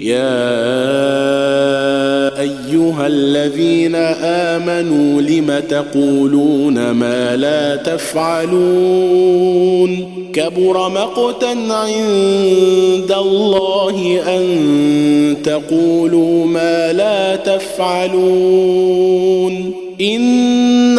يا أيها الذين آمنوا لم تقولون ما لا تفعلون كبر مقتا عند الله أن تقولوا ما لا تفعلون إن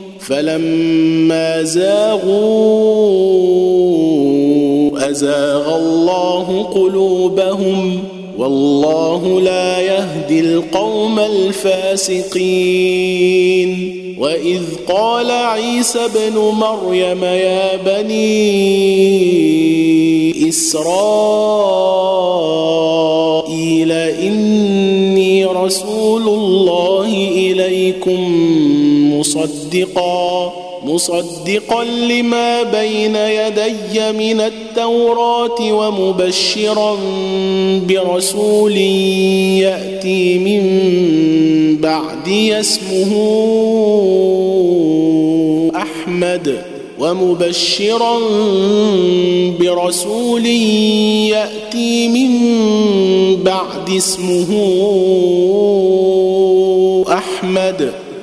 فلما زاغوا أزاغ الله قلوبهم والله لا يهدي القوم الفاسقين وإذ قال عيسى ابن مريم يا بني إسرائيل إني رسول الله إليكم مصدقا مصدقا لما بين يدي من التوراة ومبشرا برسول يأتي من بعدي اسمه أحمد ومبشرا برسول يأتي من بعد اسمه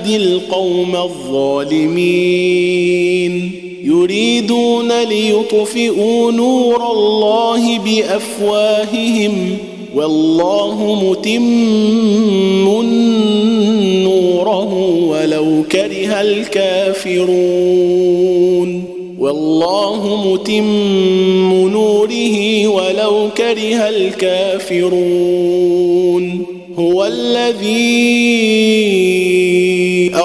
يهدي القوم الظالمين. يريدون ليطفئوا نور الله بأفواههم. والله متم نوره ولو كره الكافرون. والله متم نوره ولو كره الكافرون. هو الذي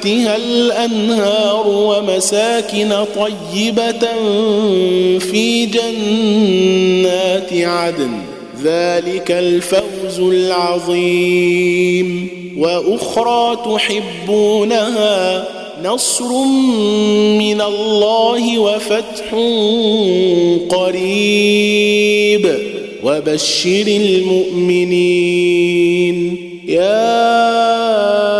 تحتها الأنهار ومساكن طيبة في جنات عدن. ذلك الفوز العظيم. وأخرى تحبونها نصر من الله وفتح قريب. وبشر المؤمنين. يا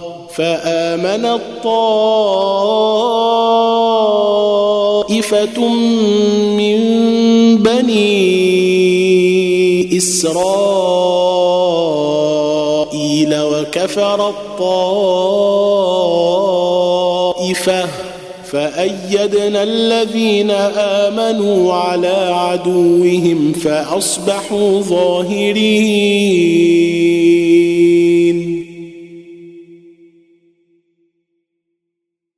فآمن الطائف طائفة من بني إسرائيل وكفر الطائفة فأيدنا الذين آمنوا على عدوهم فأصبحوا ظاهرين